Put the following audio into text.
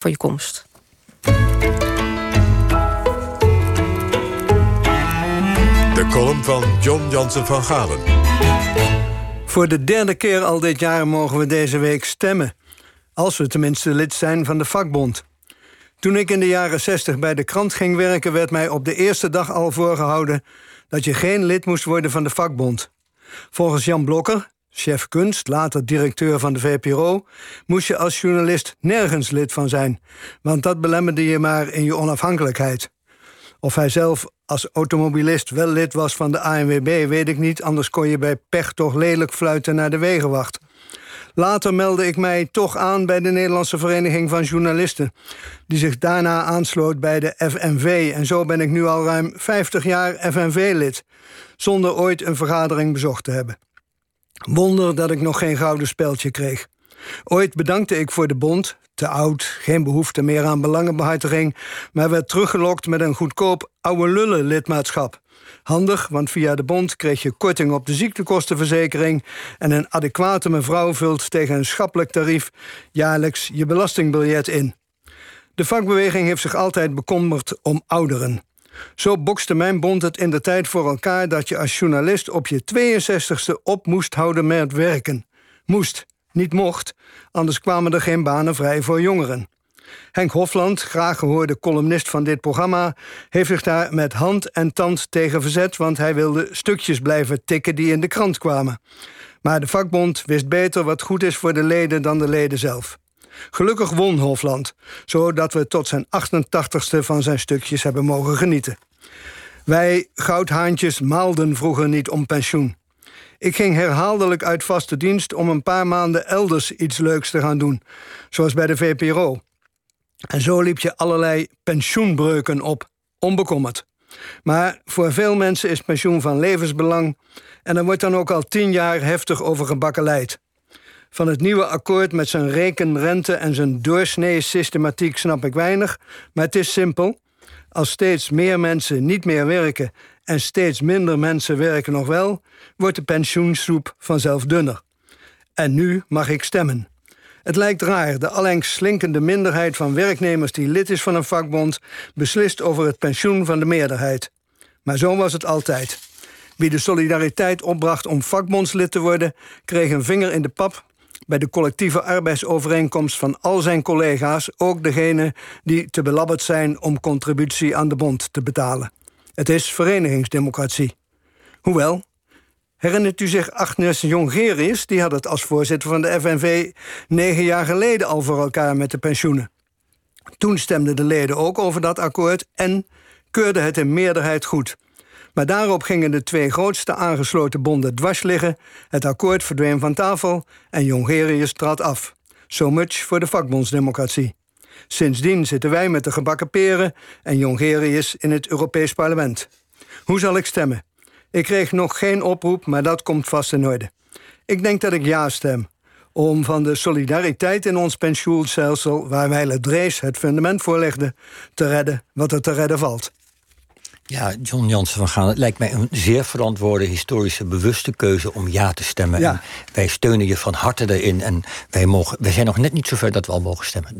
voor je komst. De column van John Jansen van Galen. Voor de derde keer al dit jaar mogen we deze week stemmen. Als we tenminste lid zijn van de vakbond. Toen ik in de jaren 60 bij de krant ging werken, werd mij op de eerste dag al voorgehouden dat je geen lid moest worden van de vakbond. Volgens Jan Blokker, chef kunst, later directeur van de VPRO, moest je als journalist nergens lid van zijn, want dat belemmerde je maar in je onafhankelijkheid. Of hij zelf als automobilist wel lid was van de ANWB, weet ik niet, anders kon je bij pech toch lelijk fluiten naar de wegenwacht. Later meldde ik mij toch aan bij de Nederlandse Vereniging van Journalisten, die zich daarna aansloot bij de FNV. En zo ben ik nu al ruim 50 jaar FNV-lid, zonder ooit een vergadering bezocht te hebben. Wonder dat ik nog geen gouden speldje kreeg. Ooit bedankte ik voor de bond, te oud, geen behoefte meer aan belangenbehartiging, maar werd teruggelokt met een goedkoop oude lullen lidmaatschap. Handig, want via de bond kreeg je korting op de ziektekostenverzekering en een adequate mevrouw vult tegen een schappelijk tarief jaarlijks je belastingbiljet in. De vakbeweging heeft zich altijd bekommerd om ouderen. Zo bokste mijn bond het in de tijd voor elkaar dat je als journalist op je 62ste op moest houden met werken. Moest, niet mocht, anders kwamen er geen banen vrij voor jongeren. Henk Hofland, graag gehoorde columnist van dit programma, heeft zich daar met hand en tand tegen verzet, want hij wilde stukjes blijven tikken die in de krant kwamen. Maar de vakbond wist beter wat goed is voor de leden dan de leden zelf. Gelukkig won Hofland, zodat we tot zijn 88ste van zijn stukjes hebben mogen genieten. Wij goudhaantjes maalden vroeger niet om pensioen. Ik ging herhaaldelijk uit vaste dienst om een paar maanden elders iets leuks te gaan doen, zoals bij de VPRO. En zo liep je allerlei pensioenbreuken op, onbekommerd. Maar voor veel mensen is pensioen van levensbelang en er wordt dan ook al tien jaar heftig over gebakkeleid. Van het nieuwe akkoord met zijn rekenrente en zijn doorsnee systematiek snap ik weinig, maar het is simpel. Als steeds meer mensen niet meer werken en steeds minder mensen werken nog wel, wordt de pensioensoep vanzelf dunner. En nu mag ik stemmen. Het lijkt raar, de allengs slinkende minderheid van werknemers die lid is van een vakbond beslist over het pensioen van de meerderheid. Maar zo was het altijd. Wie de solidariteit opbracht om vakbondslid te worden, kreeg een vinger in de pap bij de collectieve arbeidsovereenkomst van al zijn collega's, ook degene die te belabberd zijn om contributie aan de bond te betalen. Het is verenigingsdemocratie. Hoewel, herinnert u zich Agnes Jongerius? Die had het als voorzitter van de FNV negen jaar geleden al voor elkaar met de pensioenen. Toen stemden de leden ook over dat akkoord en keurde het in meerderheid goed. Maar daarop gingen de twee grootste aangesloten bonden dwars liggen. Het akkoord verdween van tafel en Jongerius trad af. So much voor de vakbondsdemocratie. Sindsdien zitten wij met de gebakken peren en Jongerius in het Europees Parlement. Hoe zal ik stemmen? Ik kreeg nog geen oproep, maar dat komt vast in orde. Ik denk dat ik ja stem. Om van de solidariteit in ons pensioenstelsel, waar Weile Drees het fundament voor legde, te redden wat er te redden valt. Ja, John Jansen van Gaan, het lijkt mij een zeer verantwoorde, historische, bewuste keuze om ja te stemmen. Ja. En wij steunen je van harte erin. En wij, mogen, wij zijn nog net niet zover dat we al mogen stemmen.